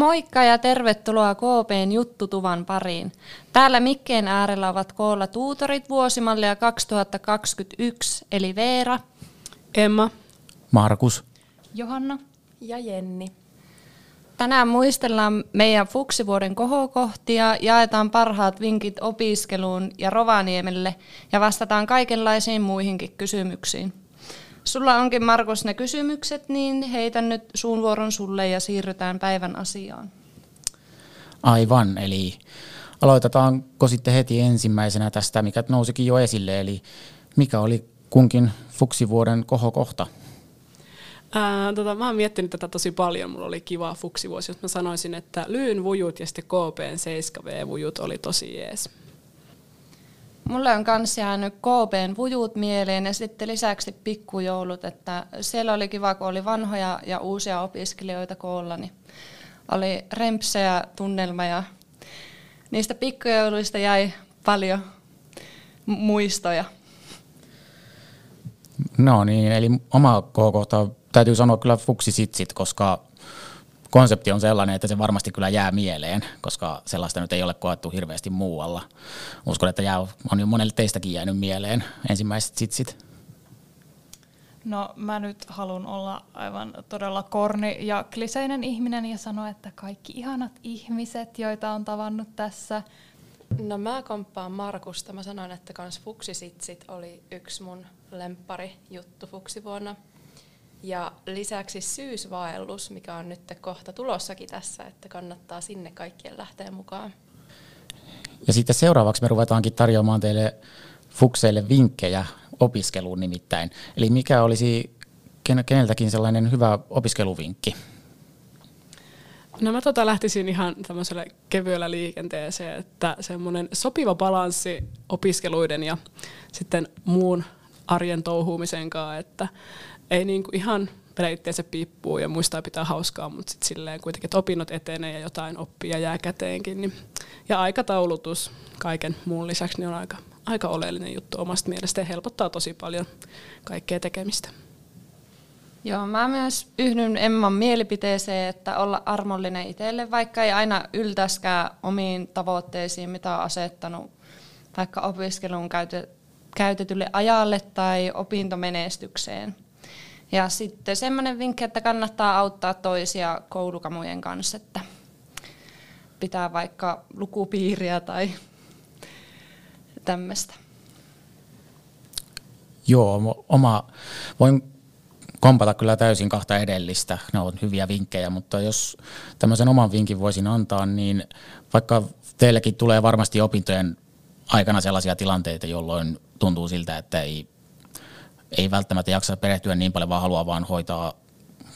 Moikka ja tervetuloa KPn juttutuvan pariin. Täällä mikkeen äärellä ovat koolla tuutorit vuosimallia 2021, eli Veera, Emma, Markus, Johanna ja Jenni. Tänään muistellaan meidän fuksivuoden kohokohtia, jaetaan parhaat vinkit opiskeluun ja Rovaniemelle ja vastataan kaikenlaisiin muihinkin kysymyksiin. Sulla onkin Markus ne kysymykset, niin heitän nyt suun vuoron sulle ja siirrytään päivän asiaan. Aivan, eli aloitetaanko sitten heti ensimmäisenä tästä, mikä nousikin jo esille, eli mikä oli kunkin fuksivuoden kohokohta? Ää, tota, mä oon miettinyt tätä tosi paljon, mulla oli kiva fuksivuosi, jos mä sanoisin, että Lyyn vujut ja sitten KPn 7V-vujut oli tosi jees. Mulle on kans jäänyt KPn vujut mieleen ja sitten lisäksi pikkujoulut, että siellä oli kiva, kun oli vanhoja ja uusia opiskelijoita koolla, niin oli rempseä tunnelma ja niistä pikkujouluista jäi paljon muistoja. No niin, eli oma kohokohta täytyy sanoa kyllä fuksisitsit, koska konsepti on sellainen, että se varmasti kyllä jää mieleen, koska sellaista nyt ei ole koettu hirveästi muualla. Uskon, että jää, on jo monelle teistäkin jäänyt mieleen ensimmäiset sitsit. No mä nyt haluan olla aivan todella korni ja kliseinen ihminen ja sanoa, että kaikki ihanat ihmiset, joita on tavannut tässä. No mä komppaan Markusta. Mä sanoin, että kans Fuksisitsit oli yksi mun lemppari juttu Fuksivuonna. Ja lisäksi syysvaellus, mikä on nyt kohta tulossakin tässä, että kannattaa sinne kaikkien lähteä mukaan. Ja sitten seuraavaksi me ruvetaankin tarjoamaan teille fukseille vinkkejä opiskeluun nimittäin. Eli mikä olisi keneltäkin sellainen hyvä opiskeluvinkki? No mä tota lähtisin ihan tämmöiselle kevyellä liikenteeseen, että semmoinen sopiva balanssi opiskeluiden ja sitten muun arjen touhuumisen kanssa, että ei niinku ihan itseensä piippuu ja muistaa pitää hauskaa, mutta sitten silleen kuitenkin, että opinnot etenee ja jotain oppia jää käteenkin. Niin. Ja aikataulutus kaiken muun lisäksi niin on aika, aika oleellinen juttu omasta mielestä ja helpottaa tosi paljon kaikkea tekemistä. Joo, mä myös yhdyn Emman mielipiteeseen, että olla armollinen itselle, vaikka ei aina yltäskään omiin tavoitteisiin, mitä on asettanut vaikka opiskeluun käytetylle ajalle tai opintomenestykseen. Ja sitten semmoinen vinkki, että kannattaa auttaa toisia koulukamujen kanssa, että pitää vaikka lukupiiriä tai tämmöistä. Joo, oma, voin kompata kyllä täysin kahta edellistä, ne on hyviä vinkkejä, mutta jos tämmöisen oman vinkin voisin antaa, niin vaikka teillekin tulee varmasti opintojen aikana sellaisia tilanteita, jolloin tuntuu siltä, että ei ei välttämättä jaksa perehtyä niin paljon, vaan haluaa vaan hoitaa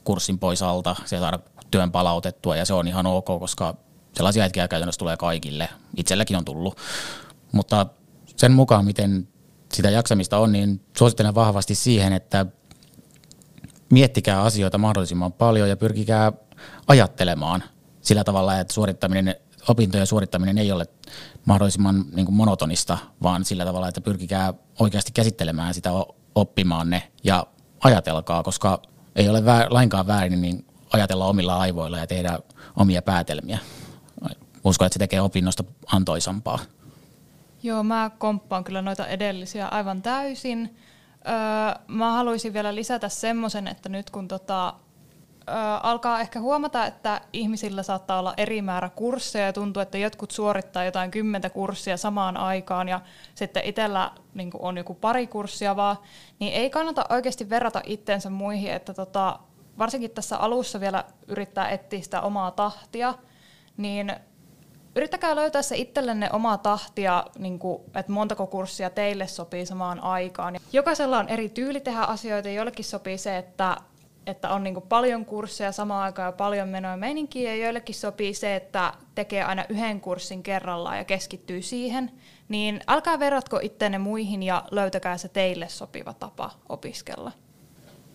kurssin pois alta, ja saada työn palautettua ja se on ihan ok, koska sellaisia hetkiä käytännössä tulee kaikille. Itselläkin on tullut. Mutta sen mukaan, miten sitä jaksamista on, niin suosittelen vahvasti siihen, että miettikää asioita mahdollisimman paljon ja pyrkikää ajattelemaan sillä tavalla, että suorittaminen, opintojen suorittaminen ei ole mahdollisimman niin kuin monotonista, vaan sillä tavalla, että pyrkikää oikeasti käsittelemään sitä oppimaan ne ja ajatelkaa, koska ei ole väär, lainkaan väärin niin ajatella omilla aivoilla ja tehdä omia päätelmiä. Uskon, että se tekee opinnosta antoisampaa. Joo, mä komppaan kyllä noita edellisiä aivan täysin. Öö, mä haluaisin vielä lisätä semmoisen, että nyt kun tota, alkaa ehkä huomata, että ihmisillä saattaa olla eri määrä kursseja ja tuntuu, että jotkut suorittaa jotain kymmentä kurssia samaan aikaan ja sitten itsellä niin on joku pari kurssia vaan, niin ei kannata oikeasti verrata itteensä muihin, että tota, varsinkin tässä alussa vielä yrittää etsiä sitä omaa tahtia, niin yrittäkää löytää se itsellenne omaa tahtia, niin kuin, että montako kurssia teille sopii samaan aikaan. Jokaisella on eri tyyli tehdä asioita, joillekin sopii se, että että on niin paljon kursseja samaan aikaan ja paljon menoa meininkiä, ja joillekin sopii se, että tekee aina yhden kurssin kerrallaan ja keskittyy siihen, niin älkää verratko itteenne muihin ja löytäkää se teille sopiva tapa opiskella.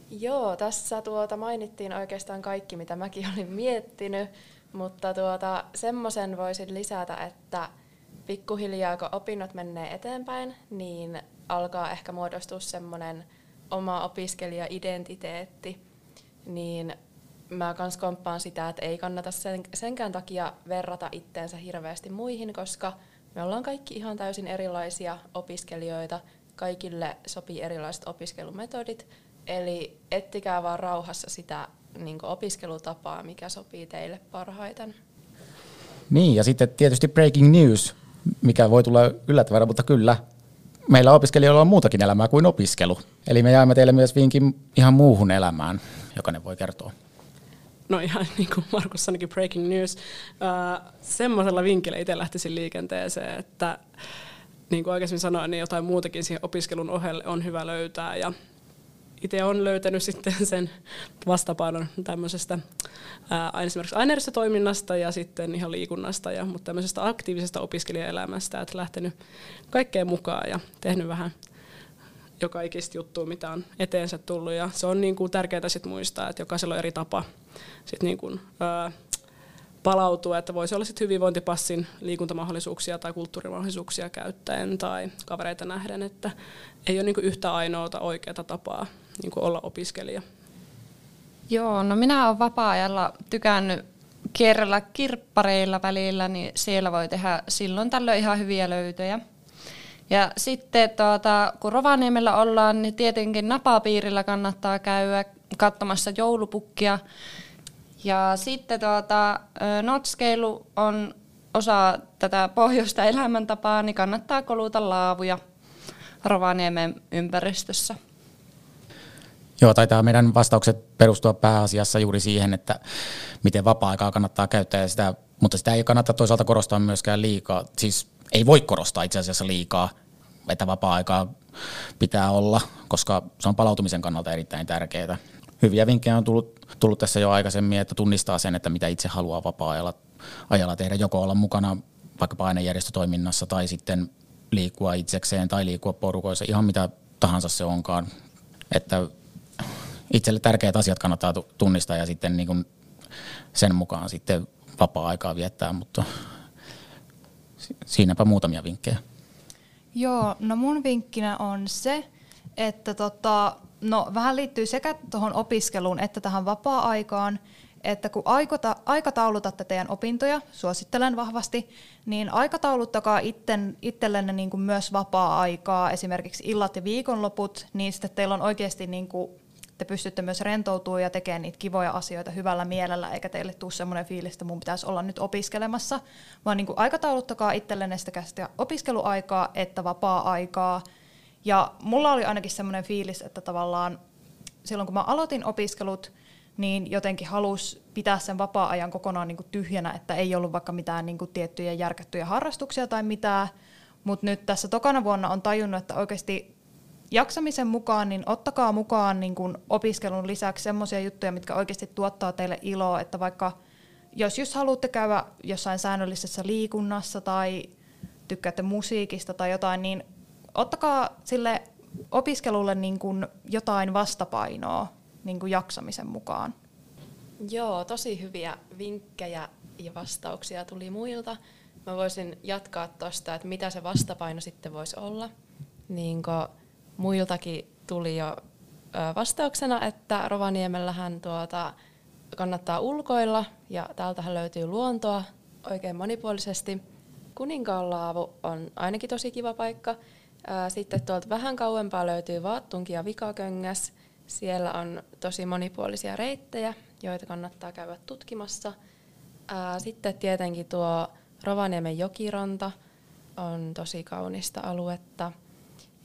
Joo, tässä tuota mainittiin oikeastaan kaikki, mitä mäkin olin miettinyt, mutta tuota, semmoisen voisin lisätä, että pikkuhiljaa kun opinnot menee eteenpäin, niin alkaa ehkä muodostua semmoinen oma opiskelija-identiteetti, niin mä kans komppaan sitä, että ei kannata sen, senkään takia verrata itteensä hirveästi muihin, koska me ollaan kaikki ihan täysin erilaisia opiskelijoita, kaikille sopii erilaiset opiskelumetodit, eli ettikää vaan rauhassa sitä niin opiskelutapaa, mikä sopii teille parhaiten. Niin, ja sitten tietysti breaking news, mikä voi tulla yllättävänä, mutta kyllä, meillä opiskelijoilla on muutakin elämää kuin opiskelu. Eli me jäämme teille myös vinkin ihan muuhun elämään, jokainen voi kertoa. No ihan niin kuin Markus sanoikin breaking news. Uh, semmoisella vinkillä itse lähtisin liikenteeseen, että niin kuin aikaisemmin sanoin, niin jotain muutakin siihen opiskelun ohelle on hyvä löytää. Ja itse olen löytänyt sitten sen vastapainon tämmöisestä ää, esimerkiksi aineellisesta toiminnasta ja sitten ihan liikunnasta, ja, mutta tämmöisestä aktiivisesta opiskelijaelämästä, että lähtenyt kaikkeen mukaan ja tehnyt vähän joka ikistä juttua, mitä on eteensä tullut. Ja se on niin kuin tärkeää sit muistaa, että jokaisella on eri tapa sit niin kuin, ää, palautua, että voisi olla sit hyvinvointipassin liikuntamahdollisuuksia tai kulttuurimahdollisuuksia käyttäen tai kavereita nähden, että ei ole niin yhtä ainoata oikeaa tapaa niin olla opiskelija. Joo, no minä olen vapaa-ajalla tykännyt kierrellä kirppareilla välillä, niin siellä voi tehdä silloin tällöin ihan hyviä löytöjä. Ja sitten tuota, kun Rovaniemellä ollaan, niin tietenkin napapiirillä kannattaa käydä katsomassa joulupukkia. Ja sitten tuota, notskeilu on osa tätä pohjoista elämäntapaa, niin kannattaa koluta laavuja Rovaniemen ympäristössä. Joo, taitaa meidän vastaukset perustua pääasiassa juuri siihen, että miten vapaa-aikaa kannattaa käyttää, ja sitä, mutta sitä ei kannata toisaalta korostaa myöskään liikaa. Siis ei voi korostaa itse asiassa liikaa, että vapaa-aikaa pitää olla, koska se on palautumisen kannalta erittäin tärkeää. Hyviä vinkkejä on tullut, tullut tässä jo aikaisemmin, että tunnistaa sen, että mitä itse haluaa vapaa-ajalla ajalla tehdä, joko olla mukana vaikka painejärjestötoiminnassa tai sitten liikkua itsekseen tai liikkua porukoissa, ihan mitä tahansa se onkaan. Että itselle tärkeät asiat kannattaa tunnistaa ja sitten niin kuin sen mukaan sitten vapaa-aikaa viettää, mutta siinäpä muutamia vinkkejä. Joo, no mun vinkkinä on se, että tota, no vähän liittyy sekä tuohon opiskeluun että tähän vapaa-aikaan, että kun aikata, aikataulutatte teidän opintoja, suosittelen vahvasti, niin aikatauluttakaa itten, itsellenne niin kuin myös vapaa-aikaa, esimerkiksi illat ja viikonloput, niin sitten teillä on oikeasti niin kuin te pystytte myös rentoutumaan ja tekemään niitä kivoja asioita hyvällä mielellä, eikä teille tule semmoinen fiilis, että mun pitäisi olla nyt opiskelemassa, vaan niin aikatauluttakaa itsellenne sitä opiskeluaikaa että vapaa-aikaa. Ja mulla oli ainakin semmoinen fiilis, että tavallaan silloin kun mä aloitin opiskelut, niin jotenkin halus pitää sen vapaa-ajan kokonaan niin kuin tyhjänä, että ei ollut vaikka mitään niin kuin tiettyjä järkättyjä harrastuksia tai mitään. Mutta nyt tässä tokana vuonna on tajunnut, että oikeasti jaksamisen mukaan, niin ottakaa mukaan niin kuin opiskelun lisäksi sellaisia juttuja, mitkä oikeasti tuottaa teille iloa, että vaikka jos just haluatte käydä jossain säännöllisessä liikunnassa tai tykkäätte musiikista tai jotain, niin ottakaa sille opiskelulle niin kuin jotain vastapainoa niin kuin jaksamisen mukaan. Joo, tosi hyviä vinkkejä ja vastauksia tuli muilta. Mä voisin jatkaa tuosta, että mitä se vastapaino sitten voisi olla. Niin muiltakin tuli jo vastauksena, että Rovaniemellähän tuota, kannattaa ulkoilla ja täältähän löytyy luontoa oikein monipuolisesti. Kuninkaanlaavu on ainakin tosi kiva paikka. Sitten tuolta vähän kauempaa löytyy Vaattunki ja Vikaköngäs. Siellä on tosi monipuolisia reittejä, joita kannattaa käydä tutkimassa. Sitten tietenkin tuo Rovaniemen jokiranta on tosi kaunista aluetta –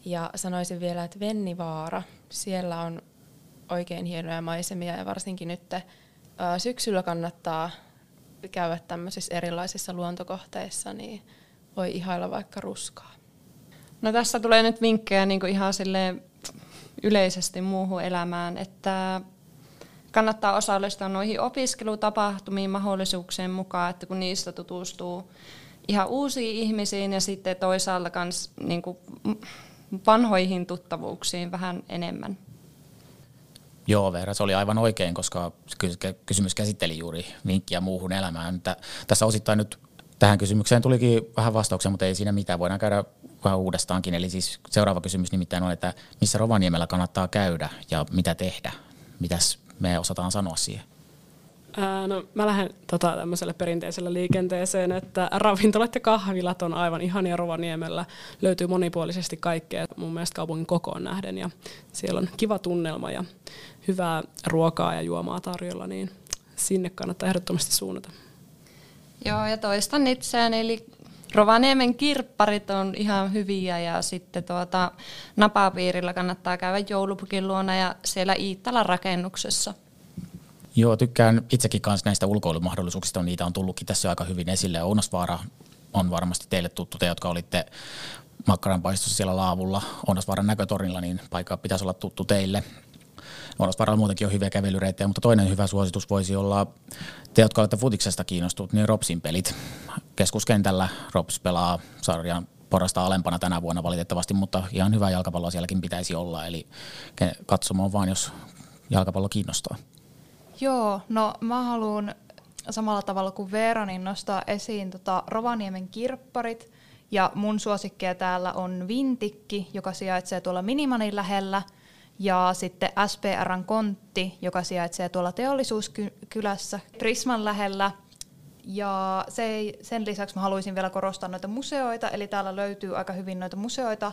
ja sanoisin vielä, että Vennivaara, siellä on oikein hienoja maisemia ja varsinkin nyt syksyllä kannattaa käydä tämmöisissä erilaisissa luontokohteissa, niin voi ihailla vaikka ruskaa. No tässä tulee nyt vinkkejä niin ihan sille yleisesti muuhun elämään, että kannattaa osallistua noihin opiskelutapahtumiin mahdollisuuksien mukaan, että kun niistä tutustuu ihan uusiin ihmisiin ja sitten toisaalta myös niin kuin vanhoihin tuttavuuksiin vähän enemmän. Joo, Veera, se oli aivan oikein, koska kysymys käsitteli juuri vinkkiä muuhun elämään. Tässä osittain nyt tähän kysymykseen tulikin vähän vastauksia, mutta ei siinä mitään. Voidaan käydä vähän uudestaankin. Eli siis seuraava kysymys nimittäin on, että missä Rovaniemellä kannattaa käydä ja mitä tehdä? Mitäs me osataan sanoa siihen? Ää, no, mä lähden tota, tämmöiselle perinteiselle liikenteeseen, että ravintolat ja kahvilat on aivan ihania Rovaniemellä. Löytyy monipuolisesti kaikkea mun mielestä kaupungin kokoon nähden ja siellä on kiva tunnelma ja hyvää ruokaa ja juomaa tarjolla, niin sinne kannattaa ehdottomasti suunnata. Joo, ja toistan itseään, eli Rovaniemen kirpparit on ihan hyviä ja sitten tuota, napapiirillä kannattaa käydä joulupukin luona ja siellä Iittalan rakennuksessa. Joo, tykkään itsekin kanssa näistä ulkoilumahdollisuuksista, niitä on tullutkin tässä aika hyvin esille. Ounasvaara on varmasti teille tuttu, te jotka olitte makkaranpaistossa siellä laavulla Ounasvaaran näkötorilla, niin paikka pitäisi olla tuttu teille. Ounasvaaralla muutenkin on hyviä kävelyreittejä, mutta toinen hyvä suositus voisi olla te, jotka olette futiksesta kiinnostunut, niin Ropsin pelit. Keskuskentällä Rops pelaa sarjan porrasta alempana tänä vuonna valitettavasti, mutta ihan hyvää jalkapalloa sielläkin pitäisi olla, eli katsomaan vaan, jos jalkapallo kiinnostaa. Joo, no mä haluan samalla tavalla kuin Veera niin nostaa esiin tota Rovaniemen kirpparit. Ja mun suosikkeja täällä on Vintikki, joka sijaitsee tuolla Minimanin lähellä. Ja sitten SPRn kontti, joka sijaitsee tuolla teollisuuskylässä Prisman lähellä. Ja se, sen lisäksi mä haluaisin vielä korostaa noita museoita, eli täällä löytyy aika hyvin noita museoita.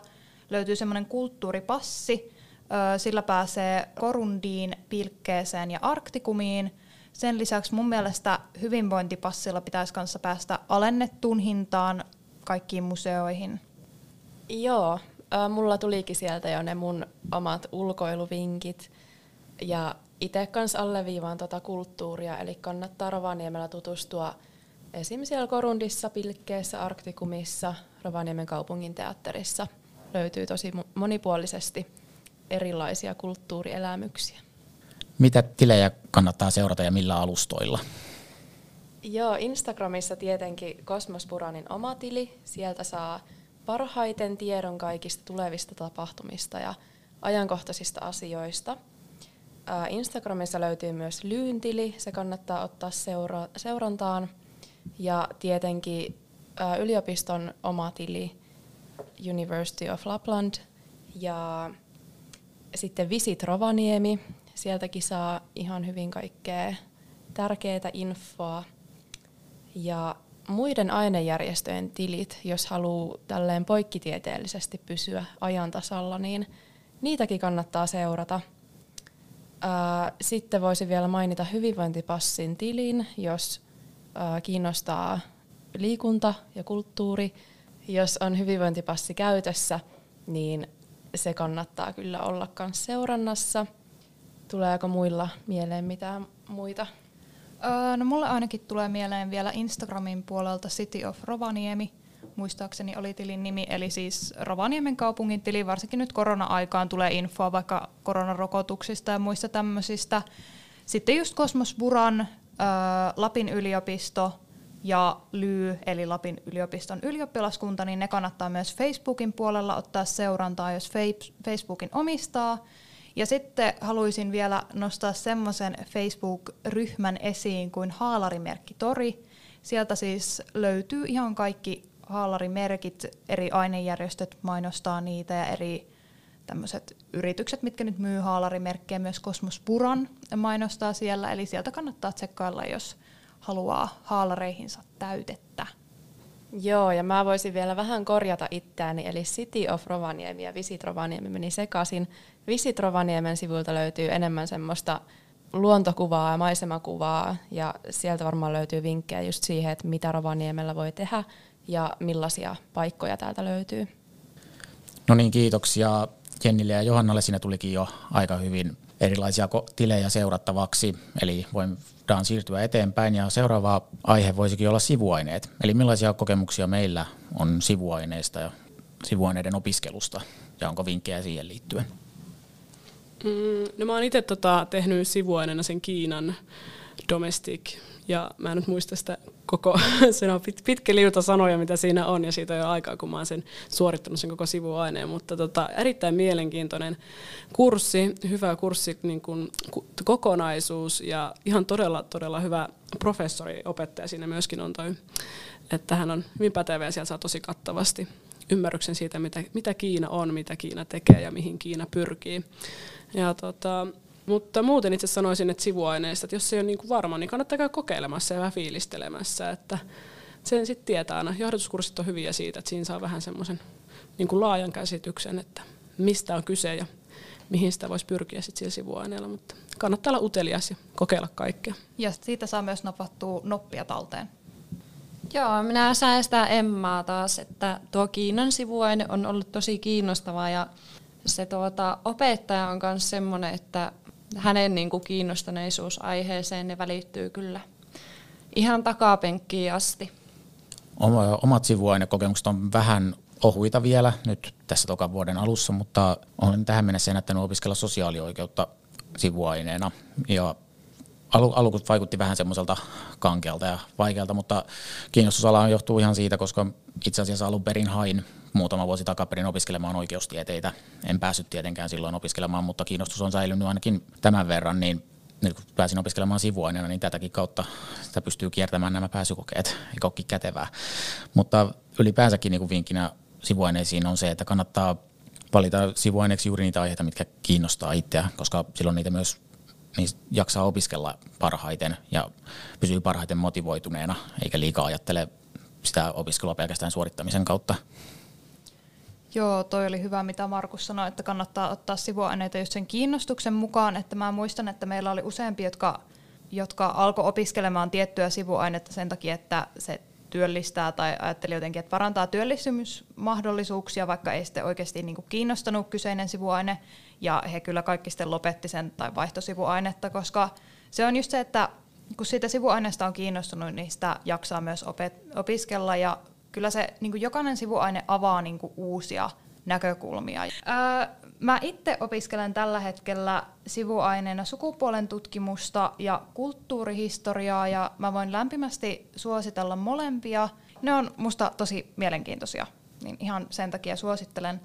Löytyy semmoinen kulttuuripassi, sillä pääsee Korundiin, Pilkkeeseen ja Arktikumiin. Sen lisäksi mun mielestä hyvinvointipassilla pitäisi kanssa päästä alennettuun hintaan kaikkiin museoihin. Joo, mulla tulikin sieltä jo ne mun omat ulkoiluvinkit. Ja itse kanssa alleviivaan tuota kulttuuria, eli kannattaa Rovaniemellä tutustua esimerkiksi siellä Korundissa, Pilkkeessä, Arktikumissa, Rovaniemen kaupungin teatterissa. Löytyy tosi monipuolisesti erilaisia kulttuurielämyksiä. Mitä tilejä kannattaa seurata ja millä alustoilla? Joo, Instagramissa tietenkin Kosmos Puranin oma tili. Sieltä saa parhaiten tiedon kaikista tulevista tapahtumista ja ajankohtaisista asioista. Instagramissa löytyy myös Lyyntili, se kannattaa ottaa seura- seurantaan. Ja tietenkin yliopiston oma tili University of Lapland ja sitten Visit Rovaniemi, sieltäkin saa ihan hyvin kaikkea tärkeää infoa. Ja muiden ainejärjestöjen tilit, jos haluaa tälleen poikkitieteellisesti pysyä ajan tasalla, niin niitäkin kannattaa seurata. Sitten voisi vielä mainita hyvinvointipassin tilin, jos kiinnostaa liikunta ja kulttuuri. Jos on hyvinvointipassi käytössä, niin se kannattaa kyllä olla myös seurannassa. Tuleeko muilla mieleen mitään muita? Öö, no mulle ainakin tulee mieleen vielä Instagramin puolelta City of Rovaniemi, muistaakseni oli tilin nimi, eli siis Rovaniemen kaupungin tili, varsinkin nyt korona-aikaan tulee infoa vaikka koronarokotuksista ja muista tämmöisistä. Sitten just Kosmos Buran, öö, Lapin yliopisto, ja LYY, eli Lapin yliopiston ylioppilaskunta, niin ne kannattaa myös Facebookin puolella ottaa seurantaa, jos Facebookin omistaa. Ja sitten haluaisin vielä nostaa semmoisen Facebook-ryhmän esiin kuin Haalarimerkki Tori. Sieltä siis löytyy ihan kaikki haalarimerkit, eri ainejärjestöt mainostaa niitä ja eri tämmöiset yritykset, mitkä nyt myy haalarimerkkejä, myös Kosmos Puran mainostaa siellä, eli sieltä kannattaa tsekkailla, jos haluaa haalareihinsa täytettä. Joo, ja mä voisin vielä vähän korjata itseäni, eli City of Rovaniemi ja Visit Rovaniemi meni sekaisin. Visit Rovaniemen sivuilta löytyy enemmän semmoista luontokuvaa ja maisemakuvaa, ja sieltä varmaan löytyy vinkkejä just siihen, että mitä Rovaniemellä voi tehdä ja millaisia paikkoja täältä löytyy. No niin, kiitoksia Jennille ja Johannalle. Siinä tulikin jo aika hyvin erilaisia tilejä seurattavaksi, eli voidaan siirtyä eteenpäin. Ja seuraava aihe voisikin olla sivuaineet. Eli millaisia kokemuksia meillä on sivuaineista ja sivuaineiden opiskelusta, ja onko vinkkejä siihen liittyen? Mm, no mä oon itse tota, tehnyt sivuaineena sen Kiinan domestic, ja mä en nyt muista sitä koko, se on pit, pitkä liuta sanoja, mitä siinä on, ja siitä on jo aikaa, kun mä oon sen suorittanut sen koko sivuaineen, mutta tota, erittäin mielenkiintoinen kurssi, hyvä kurssi, niin kun, kokonaisuus, ja ihan todella, todella hyvä professori, opettaja siinä myöskin on toi, että hän on hyvin pätevä ja siellä saa tosi kattavasti ymmärryksen siitä, mitä, mitä Kiina on, mitä Kiina tekee ja mihin Kiina pyrkii. Ja tota, Mutta muuten itse sanoisin, että sivuaineista, että jos se ei ole niin kuin varma, niin kannattaa käydä kokeilemassa ja vähän fiilistelemässä. Että sen sitten tietää aina. Johdatuskurssit on hyviä siitä, että siinä saa vähän semmoisen niin kuin laajan käsityksen, että mistä on kyse ja mihin sitä voisi pyrkiä sitten sillä sivuaineella. Mutta kannattaa olla utelias ja kokeilla kaikkea. Ja siitä saa myös napattua noppia talteen. Joo, minä sain sitä Emmaa taas, että tuo Kiinan sivuaine on ollut tosi kiinnostavaa ja se tuota, opettaja on myös semmoinen, että hänen niin kuin kiinnostuneisuus aiheeseen ne välittyy kyllä ihan takapenkkiin asti. Omat sivuainekokemukset on vähän ohuita vielä nyt tässä toka vuoden alussa, mutta olen tähän mennessä ennättänyt opiskella sosiaalioikeutta sivuaineena. Ja alu, alukut vaikutti vähän semmoiselta kankealta ja vaikealta, mutta kiinnostusala johtuu ihan siitä, koska itse asiassa alun perin hain muutama vuosi takaperin opiskelemaan oikeustieteitä. En päässyt tietenkään silloin opiskelemaan, mutta kiinnostus on säilynyt ainakin tämän verran, niin nyt kun pääsin opiskelemaan sivuaineena, niin tätäkin kautta sitä pystyy kiertämään nämä pääsykokeet, eikä olekin kätevää. Mutta ylipäänsäkin niin vinkkinä sivuaineisiin on se, että kannattaa valita sivuaineeksi juuri niitä aiheita, mitkä kiinnostaa itseä, koska silloin niitä myös niin jaksaa opiskella parhaiten ja pysyy parhaiten motivoituneena, eikä liikaa ajattele sitä opiskelua pelkästään suorittamisen kautta. Joo, toi oli hyvä, mitä Markus sanoi, että kannattaa ottaa sivuaineita just sen kiinnostuksen mukaan. Että mä muistan, että meillä oli useampi, jotka, jotka alkoi opiskelemaan tiettyä sivuainetta sen takia, että se työllistää tai ajatteli jotenkin, että parantaa työllistymismahdollisuuksia, vaikka ei sitten oikeasti niin kuin kiinnostanut kyseinen sivuaine. Ja he kyllä kaikki sitten lopetti sen tai vaihtosivuainetta, koska se on just se, että kun siitä sivuaineesta on kiinnostunut, niin sitä jaksaa myös opet- opiskella ja kyllä se niin kuin jokainen sivuaine avaa niin kuin uusia näkökulmia. Öö, mä itse opiskelen tällä hetkellä sivuaineena sukupuolen tutkimusta ja kulttuurihistoriaa ja mä voin lämpimästi suositella molempia. Ne on musta tosi mielenkiintoisia, niin ihan sen takia suosittelen.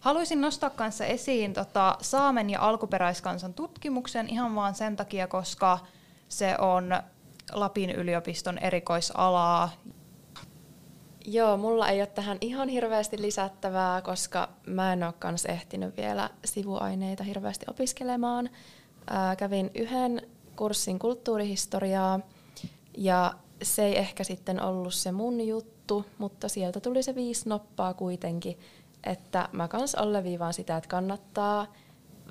Haluaisin nostaa kanssa esiin tota Saamen ja alkuperäiskansan tutkimuksen ihan vaan sen takia, koska se on Lapin yliopiston erikoisalaa Joo, mulla ei ole tähän ihan hirveästi lisättävää, koska mä en ole kans ehtinyt vielä sivuaineita hirveästi opiskelemaan. Ää, kävin yhden kurssin kulttuurihistoriaa ja se ei ehkä sitten ollut se mun juttu, mutta sieltä tuli se viisi noppaa kuitenkin, että mä kans alleviivaan sitä, että kannattaa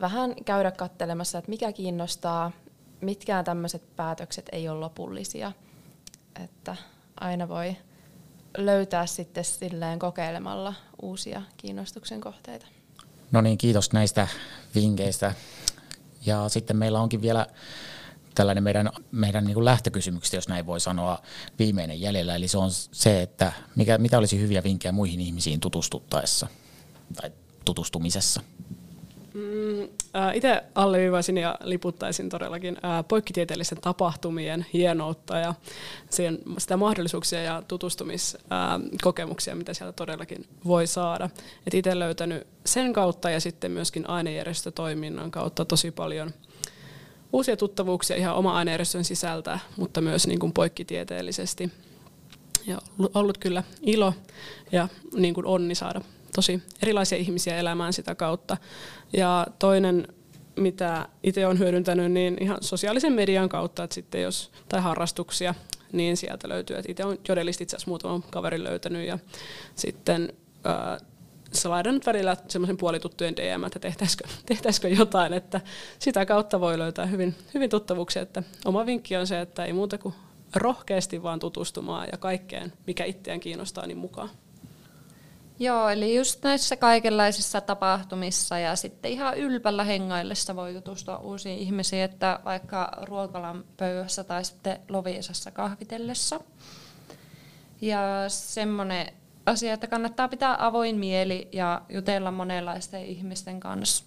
vähän käydä kattelemassa, että mikä kiinnostaa, mitkään tämmöiset päätökset ei ole lopullisia, että aina voi löytää sitten silleen kokeilemalla uusia kiinnostuksen kohteita. No niin, kiitos näistä vinkkeistä. Ja sitten meillä onkin vielä tällainen meidän, meidän niin kuin lähtökysymyksestä, jos näin voi sanoa, viimeinen jäljellä. Eli se on se, että mikä, mitä olisi hyviä vinkkejä muihin ihmisiin tutustuttaessa tai tutustumisessa. Mm, äh, Itse alleviivaisin ja liputtaisin todellakin äh, poikkitieteellisten tapahtumien hienoutta ja siihen, sitä mahdollisuuksia ja tutustumiskokemuksia, mitä sieltä todellakin voi saada. Itse löytänyt sen kautta ja sitten myöskin ainejärjestötoiminnan kautta tosi paljon uusia tuttavuuksia ihan oma ainejärjestön sisältä, mutta myös niin kuin poikkitieteellisesti. Ja ollut kyllä ilo ja niin kuin onni saada tosi erilaisia ihmisiä elämään sitä kautta. Ja toinen, mitä itse olen hyödyntänyt, niin ihan sosiaalisen median kautta, että sitten jos, tai harrastuksia, niin sieltä löytyy. Itse olen jodellista itse asiassa muutaman kaverin löytänyt ja sitten laitan nyt välillä semmoisen puolituttujen DM, että tehtäisikö, tehtäisikö jotain, että sitä kautta voi löytää hyvin, hyvin tuttavuuksia. Että oma vinkki on se, että ei muuta kuin rohkeasti vaan tutustumaan ja kaikkeen, mikä itseään kiinnostaa, niin mukaan. Joo, eli just näissä kaikenlaisissa tapahtumissa ja sitten ihan ylpällä hengaillessa voi tutustua uusiin ihmisiin, että vaikka ruokalan pöydässä tai sitten loviisassa kahvitellessa. Ja semmoinen asia, että kannattaa pitää avoin mieli ja jutella monenlaisten ihmisten kanssa,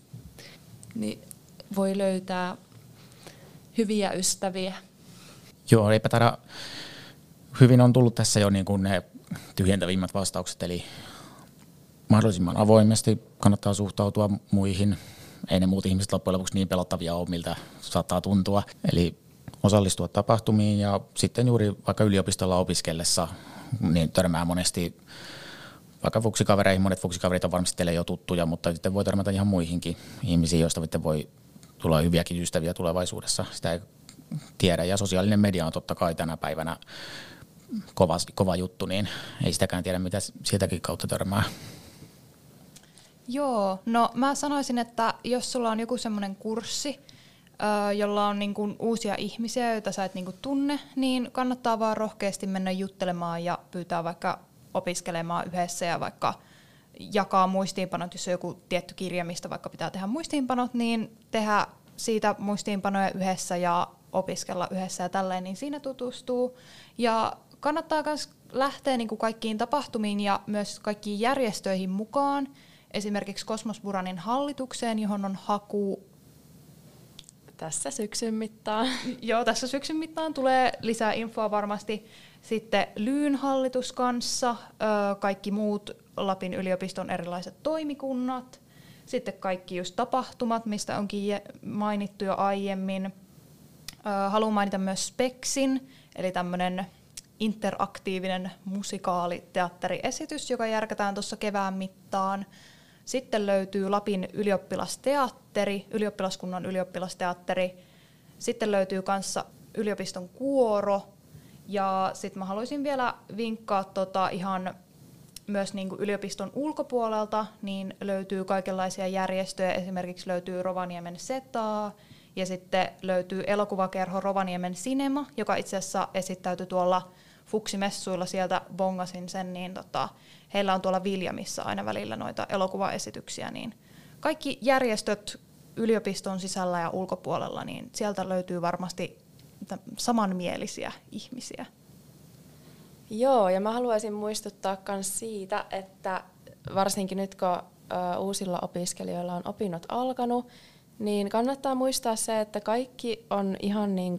niin voi löytää hyviä ystäviä. Joo, eipä taida, hyvin on tullut tässä jo niin kuin ne tyhjentävimmät vastaukset, eli mahdollisimman avoimesti kannattaa suhtautua muihin. Ei ne muut ihmiset loppujen lopuksi niin pelottavia ole, miltä saattaa tuntua. Eli osallistua tapahtumiin ja sitten juuri vaikka yliopistolla opiskellessa niin törmää monesti vaikka fuksikavereihin, monet fuksikaverit on varmasti teille jo tuttuja, mutta sitten voi törmätä ihan muihinkin ihmisiin, joista voi tulla hyviäkin ystäviä tulevaisuudessa. Sitä ei tiedä. Ja sosiaalinen media on totta kai tänä päivänä kova, kova juttu, niin ei sitäkään tiedä, mitä sieltäkin kautta törmää. Joo, no mä sanoisin, että jos sulla on joku semmoinen kurssi, jolla on niin kuin uusia ihmisiä, joita sä et niin kuin tunne, niin kannattaa vaan rohkeasti mennä juttelemaan ja pyytää vaikka opiskelemaan yhdessä ja vaikka jakaa muistiinpanot, jos on joku tietty kirja, mistä vaikka pitää tehdä muistiinpanot, niin tehdä siitä muistiinpanoja yhdessä ja opiskella yhdessä ja tälleen, niin siinä tutustuu. Ja kannattaa myös lähteä niin kuin kaikkiin tapahtumiin ja myös kaikkiin järjestöihin mukaan, esimerkiksi Kosmosburanin hallitukseen, johon on haku tässä syksyn mittaan. Joo, tässä syksyn mittaan tulee lisää infoa varmasti. Sitten Lyyn hallitus kanssa, kaikki muut Lapin yliopiston erilaiset toimikunnat, sitten kaikki just tapahtumat, mistä onkin mainittu jo aiemmin. Haluan mainita myös Speksin, eli tämmöinen interaktiivinen musikaaliteatteriesitys, joka järkätään tuossa kevään mittaan. Sitten löytyy Lapin ylioppilasteatteri, ylioppilaskunnan ylioppilasteatteri. Sitten löytyy kanssa yliopiston kuoro. Ja sitten mä haluaisin vielä vinkkaa tota ihan myös niin kuin yliopiston ulkopuolelta, niin löytyy kaikenlaisia järjestöjä. Esimerkiksi löytyy Rovaniemen Setaa, ja sitten löytyy elokuvakerho Rovaniemen Cinema, joka itse asiassa esittäytyi tuolla Fuksimessuilla, sieltä bongasin sen, niin tota, heillä on tuolla Viljamissa aina välillä noita elokuvaesityksiä, niin kaikki järjestöt yliopiston sisällä ja ulkopuolella, niin sieltä löytyy varmasti samanmielisiä ihmisiä. Joo, ja mä haluaisin muistuttaa myös siitä, että varsinkin nyt kun uusilla opiskelijoilla on opinnot alkanut, niin kannattaa muistaa se, että kaikki on ihan niin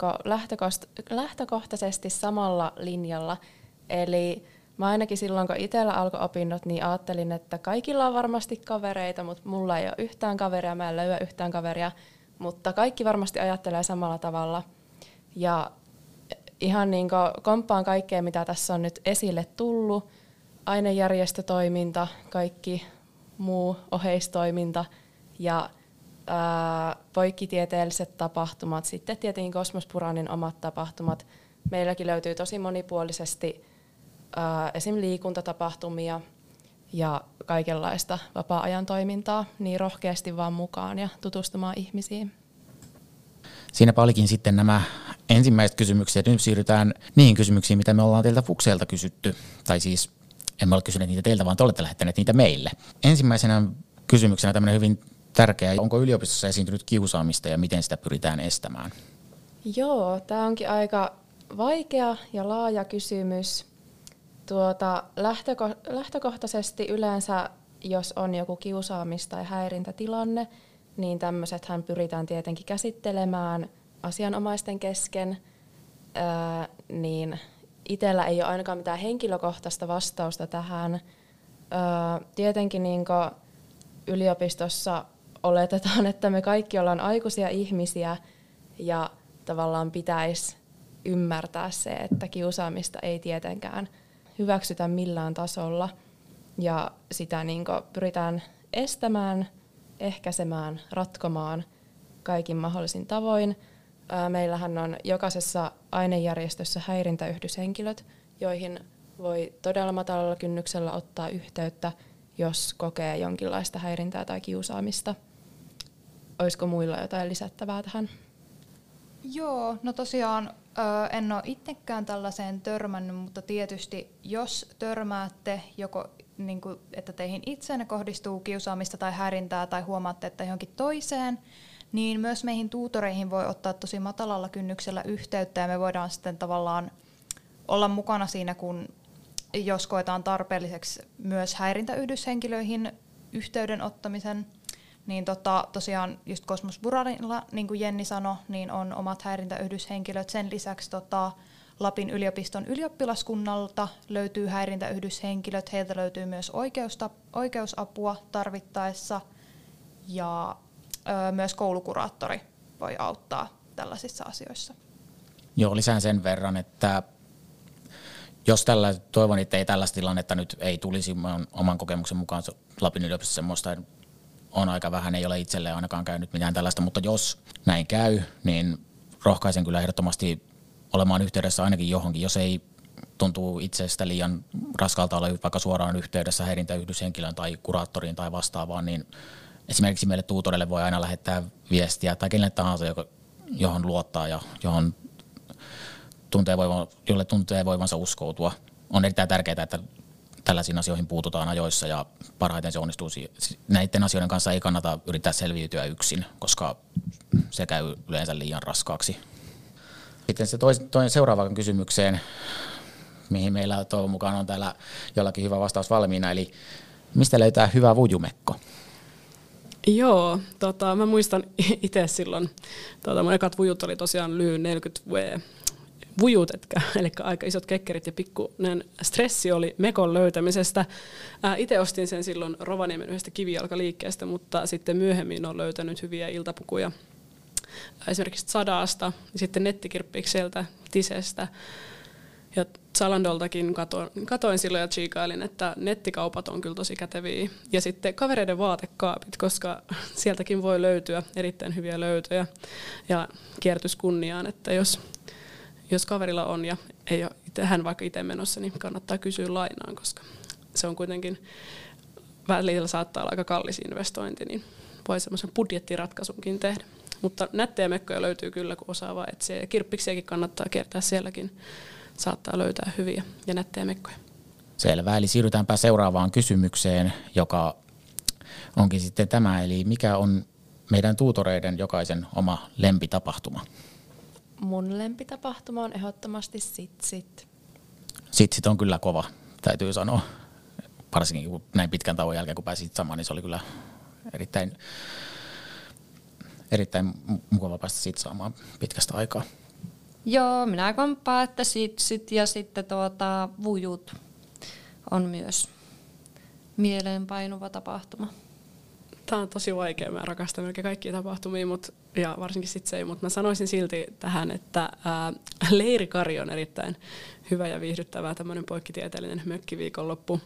lähtökohtaisesti samalla linjalla. Eli mä ainakin silloin, kun itsellä alkoi opinnot, niin ajattelin, että kaikilla on varmasti kavereita, mutta mulla ei ole yhtään kaveria, mä en löyä yhtään kaveria, mutta kaikki varmasti ajattelee samalla tavalla. Ja ihan niin komppaan kaikkea, mitä tässä on nyt esille tullut, ainejärjestötoiminta, kaikki muu oheistoiminta ja poikkitieteelliset tapahtumat, sitten tietenkin Kosmospuranin omat tapahtumat. Meilläkin löytyy tosi monipuolisesti esim. liikuntatapahtumia ja kaikenlaista vapaa-ajan toimintaa, niin rohkeasti vaan mukaan ja tutustumaan ihmisiin. Siinäpä olikin sitten nämä ensimmäiset kysymykset. Nyt siirrytään niihin kysymyksiin, mitä me ollaan teiltä Fukseelta kysytty. Tai siis emme ole kysyneet niitä teiltä, vaan te olette lähettäneet niitä meille. Ensimmäisenä kysymyksenä tämmöinen hyvin tärkeä. Onko yliopistossa esiintynyt kiusaamista ja miten sitä pyritään estämään? Joo, tämä onkin aika vaikea ja laaja kysymys. Tuota, lähtöko- lähtökohtaisesti yleensä, jos on joku kiusaamis- tai häirintätilanne, niin tämmöisethän pyritään tietenkin käsittelemään asianomaisten kesken, öö, niin itsellä ei ole ainakaan mitään henkilökohtaista vastausta tähän. Öö, tietenkin niin yliopistossa oletetaan, että me kaikki ollaan aikuisia ihmisiä ja tavallaan pitäisi ymmärtää se, että kiusaamista ei tietenkään hyväksytä millään tasolla ja sitä niin pyritään estämään, ehkäisemään, ratkomaan kaikin mahdollisin tavoin. Meillähän on jokaisessa ainejärjestössä häirintäyhdyshenkilöt, joihin voi todella matalalla kynnyksellä ottaa yhteyttä, jos kokee jonkinlaista häirintää tai kiusaamista – Olisiko muilla jotain lisättävää tähän? Joo, no tosiaan en ole itsekään tällaiseen törmännyt, mutta tietysti jos törmäätte joko niin kuin, että teihin itseenne kohdistuu kiusaamista tai häirintää tai huomaatte, että johonkin toiseen, niin myös meihin tuutoreihin voi ottaa tosi matalalla kynnyksellä yhteyttä ja me voidaan sitten tavallaan olla mukana siinä, kun jos koetaan tarpeelliseksi myös häirintäyhdyshenkilöihin yhteyden ottamisen – niin tota, tosiaan just Kosmos Buranilla, niin kuin Jenni sanoi, niin on omat häirintäyhdyshenkilöt. Sen lisäksi tota, Lapin yliopiston ylioppilaskunnalta löytyy häirintäyhdyshenkilöt. Heiltä löytyy myös oikeusta, oikeusapua tarvittaessa ja ö, myös koulukuraattori voi auttaa tällaisissa asioissa. Joo, lisään sen verran, että jos tällä, toivon, että ei tällaista tilannetta nyt ei tulisi oman kokemuksen mukaan Lapin yliopistossa semmoista on aika vähän, ei ole itselleen ainakaan käynyt mitään tällaista, mutta jos näin käy, niin rohkaisen kyllä ehdottomasti olemaan yhteydessä ainakin johonkin, jos ei tuntuu itsestä liian raskalta olla vaikka suoraan yhteydessä häirintäyhdyshenkilön tai kuraattoriin tai vastaavaan, niin esimerkiksi meille tuutorille voi aina lähettää viestiä tai kenelle tahansa, johon luottaa ja johon tuntee voivan, jolle tuntee voivansa uskoutua. On erittäin tärkeää, että tällaisiin asioihin puututaan ajoissa ja parhaiten se onnistuu. Näiden asioiden kanssa ei kannata yrittää selviytyä yksin, koska se käy yleensä liian raskaaksi. Sitten se tois, toinen seuraavaan kysymykseen, mihin meillä toivon mukaan on täällä jollakin hyvä vastaus valmiina, eli mistä löytää hyvä vujumekko? Joo, tota, mä muistan itse silloin, tota, mun ekat vujut oli tosiaan lyhy 40V vujut, etkä, eli aika isot kekkerit ja pikkuinen stressi oli mekon löytämisestä. Itse ostin sen silloin Rovaniemen yhdestä kivijalkaliikkeestä, mutta sitten myöhemmin olen löytänyt hyviä iltapukuja esimerkiksi Sadaasta, sitten nettikirppikseltä, Tisestä, ja Zalandoltakin katoin, katoin silloin ja chiikailin, että nettikaupat on kyllä tosi käteviä. Ja sitten kavereiden vaatekaapit, koska sieltäkin voi löytyä erittäin hyviä löytöjä ja kiertys kunniaan, että jos, jos kaverilla on ja ei ole itse, hän vaikka itse menossa, niin kannattaa kysyä lainaan, koska se on kuitenkin välillä saattaa olla aika kallis investointi, niin voi semmoisen budjettiratkaisunkin tehdä. Mutta nättejä mekkoja löytyy kyllä, kun osaa vaan etsiä. Ja kirppiksiäkin kannattaa kiertää sielläkin saattaa löytää hyviä ja nättejä mekkoja. Selvä, eli siirrytäänpä seuraavaan kysymykseen, joka onkin sitten tämä, eli mikä on meidän tuutoreiden jokaisen oma lempitapahtuma? Mun lempitapahtuma on ehdottomasti Sitsit. Sitsit on kyllä kova, täytyy sanoa. Varsinkin kun näin pitkän tauon jälkeen, kun pääsit samaan, niin se oli kyllä erittäin, erittäin mukava päästä sitsaamaan pitkästä aikaa. Joo, minä komppaan, että sitsit ja sitten tuota, vujut on myös mieleenpainuva tapahtuma. Tämä on tosi vaikea. Mä rakastan melkein kaikkia tapahtumia, mut, ja varsinkin sitsejä, mutta mä sanoisin silti tähän, että ää, leirikari on erittäin hyvä ja viihdyttävä tämmöinen poikkitieteellinen mökkiviikonloppu.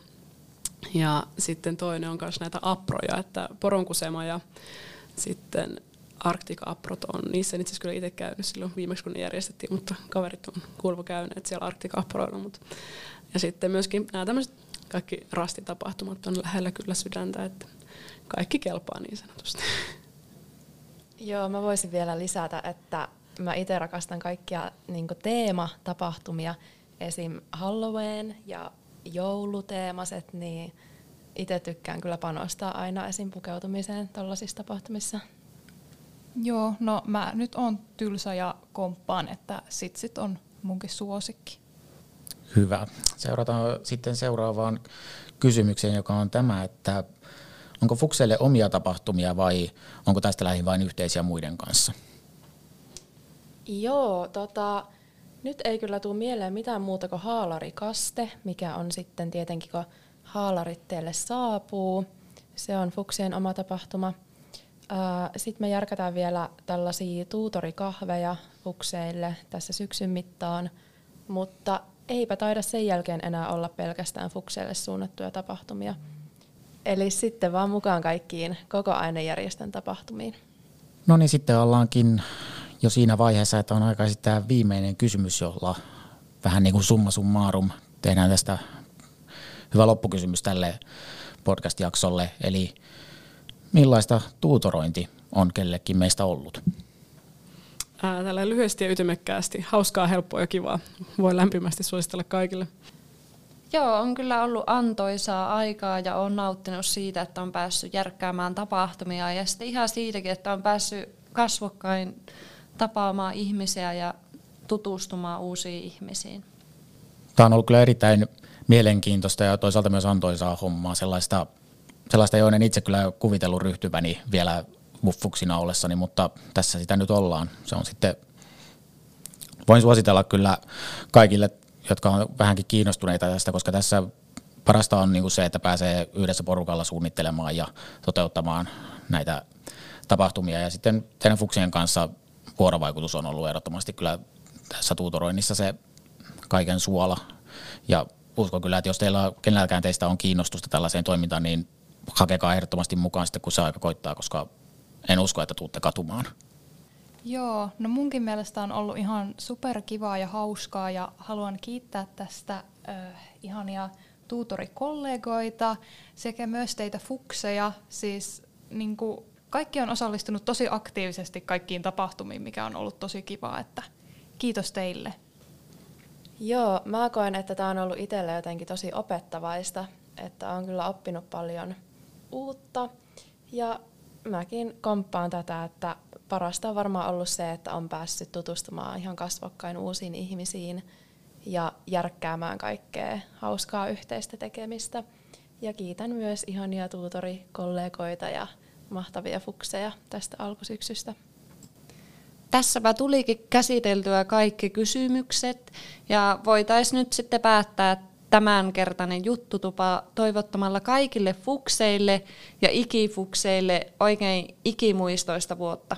Ja sitten toinen on myös näitä aproja, että poronkusema ja sitten Arctica Aprot on, niissä en itse asiassa kyllä itse käynyt silloin viimeksi, kun ne järjestettiin, mutta kaverit on kuulva käyneet siellä Arctica Aproilla. Mutta. Ja sitten myöskin nämä tämmöiset kaikki rastitapahtumat on lähellä kyllä sydäntä, että kaikki kelpaa niin sanotusti. Joo, mä voisin vielä lisätä, että mä itse rakastan kaikkia niin teematapahtumia, esim. Halloween ja jouluteemaset, niin itse tykkään kyllä panostaa aina esim. pukeutumiseen tällaisissa tapahtumissa. Joo, no mä nyt on tylsä ja komppaan, että sitsit on munkin suosikki. Hyvä. Seurataan sitten seuraavaan kysymykseen, joka on tämä, että onko Fukselle omia tapahtumia vai onko tästä lähin vain yhteisiä muiden kanssa? Joo, tota, nyt ei kyllä tule mieleen mitään muuta kuin haalarikaste, mikä on sitten tietenkin, kun haalarit teille saapuu. Se on Fuksien oma tapahtuma – sitten me järkätään vielä tällaisia tuutorikahveja fukseille tässä syksyn mittaan, mutta eipä taida sen jälkeen enää olla pelkästään fukseille suunnattuja tapahtumia. Eli sitten vaan mukaan kaikkiin koko ainejärjestön tapahtumiin. No niin, sitten ollaankin jo siinä vaiheessa, että on aika esittää viimeinen kysymys, jolla vähän niin kuin summa summarum tehdään tästä hyvä loppukysymys tälle podcast-jaksolle. Eli Millaista tuutorointi on kellekin meistä ollut? Ää, tällä lyhyesti ja ytimekkäästi. Hauskaa, helppoa ja kivaa. Voi lämpimästi suositella kaikille. Joo, on kyllä ollut antoisaa aikaa ja on nauttinut siitä, että on päässyt järkkäämään tapahtumia ja sitten ihan siitäkin, että on päässyt kasvokkain tapaamaan ihmisiä ja tutustumaan uusiin ihmisiin. Tämä on ollut kyllä erittäin mielenkiintoista ja toisaalta myös antoisaa hommaa, sellaista sellaista, joiden itse kyllä kuvitellut ryhtyväni vielä muffuksina ollessani, mutta tässä sitä nyt ollaan. Se on sitten, voin suositella kyllä kaikille, jotka on vähänkin kiinnostuneita tästä, koska tässä parasta on niin se, että pääsee yhdessä porukalla suunnittelemaan ja toteuttamaan näitä tapahtumia. Ja sitten teidän fuksien kanssa vuorovaikutus on ollut ehdottomasti kyllä tässä tuutoroinnissa se kaiken suola. Ja uskon kyllä, että jos teillä kenelläkään teistä on kiinnostusta tällaiseen toimintaan, niin hakekaa ehdottomasti mukaan sitten, kun se aika koittaa, koska en usko, että tuutte katumaan. Joo, no munkin mielestä on ollut ihan superkivaa ja hauskaa ja haluan kiittää tästä äh, ihania tuutorikollegoita sekä myös teitä fukseja. Siis niin kuin, kaikki on osallistunut tosi aktiivisesti kaikkiin tapahtumiin, mikä on ollut tosi kivaa, että kiitos teille. Joo, mä koen, että tämä on ollut itselle jotenkin tosi opettavaista, että on kyllä oppinut paljon uutta ja mäkin komppaan tätä, että parasta on varmaan ollut se, että on päässyt tutustumaan ihan kasvokkain uusiin ihmisiin ja järkkäämään kaikkea hauskaa yhteistä tekemistä. Ja kiitän myös ihania tuutorikollegoita ja mahtavia fukseja tästä alkusyksystä. Tässäpä tulikin käsiteltyä kaikki kysymykset ja voitaisiin nyt sitten päättää tämänkertainen juttutupa toivottamalla kaikille fukseille ja ikifukseille oikein ikimuistoista vuotta.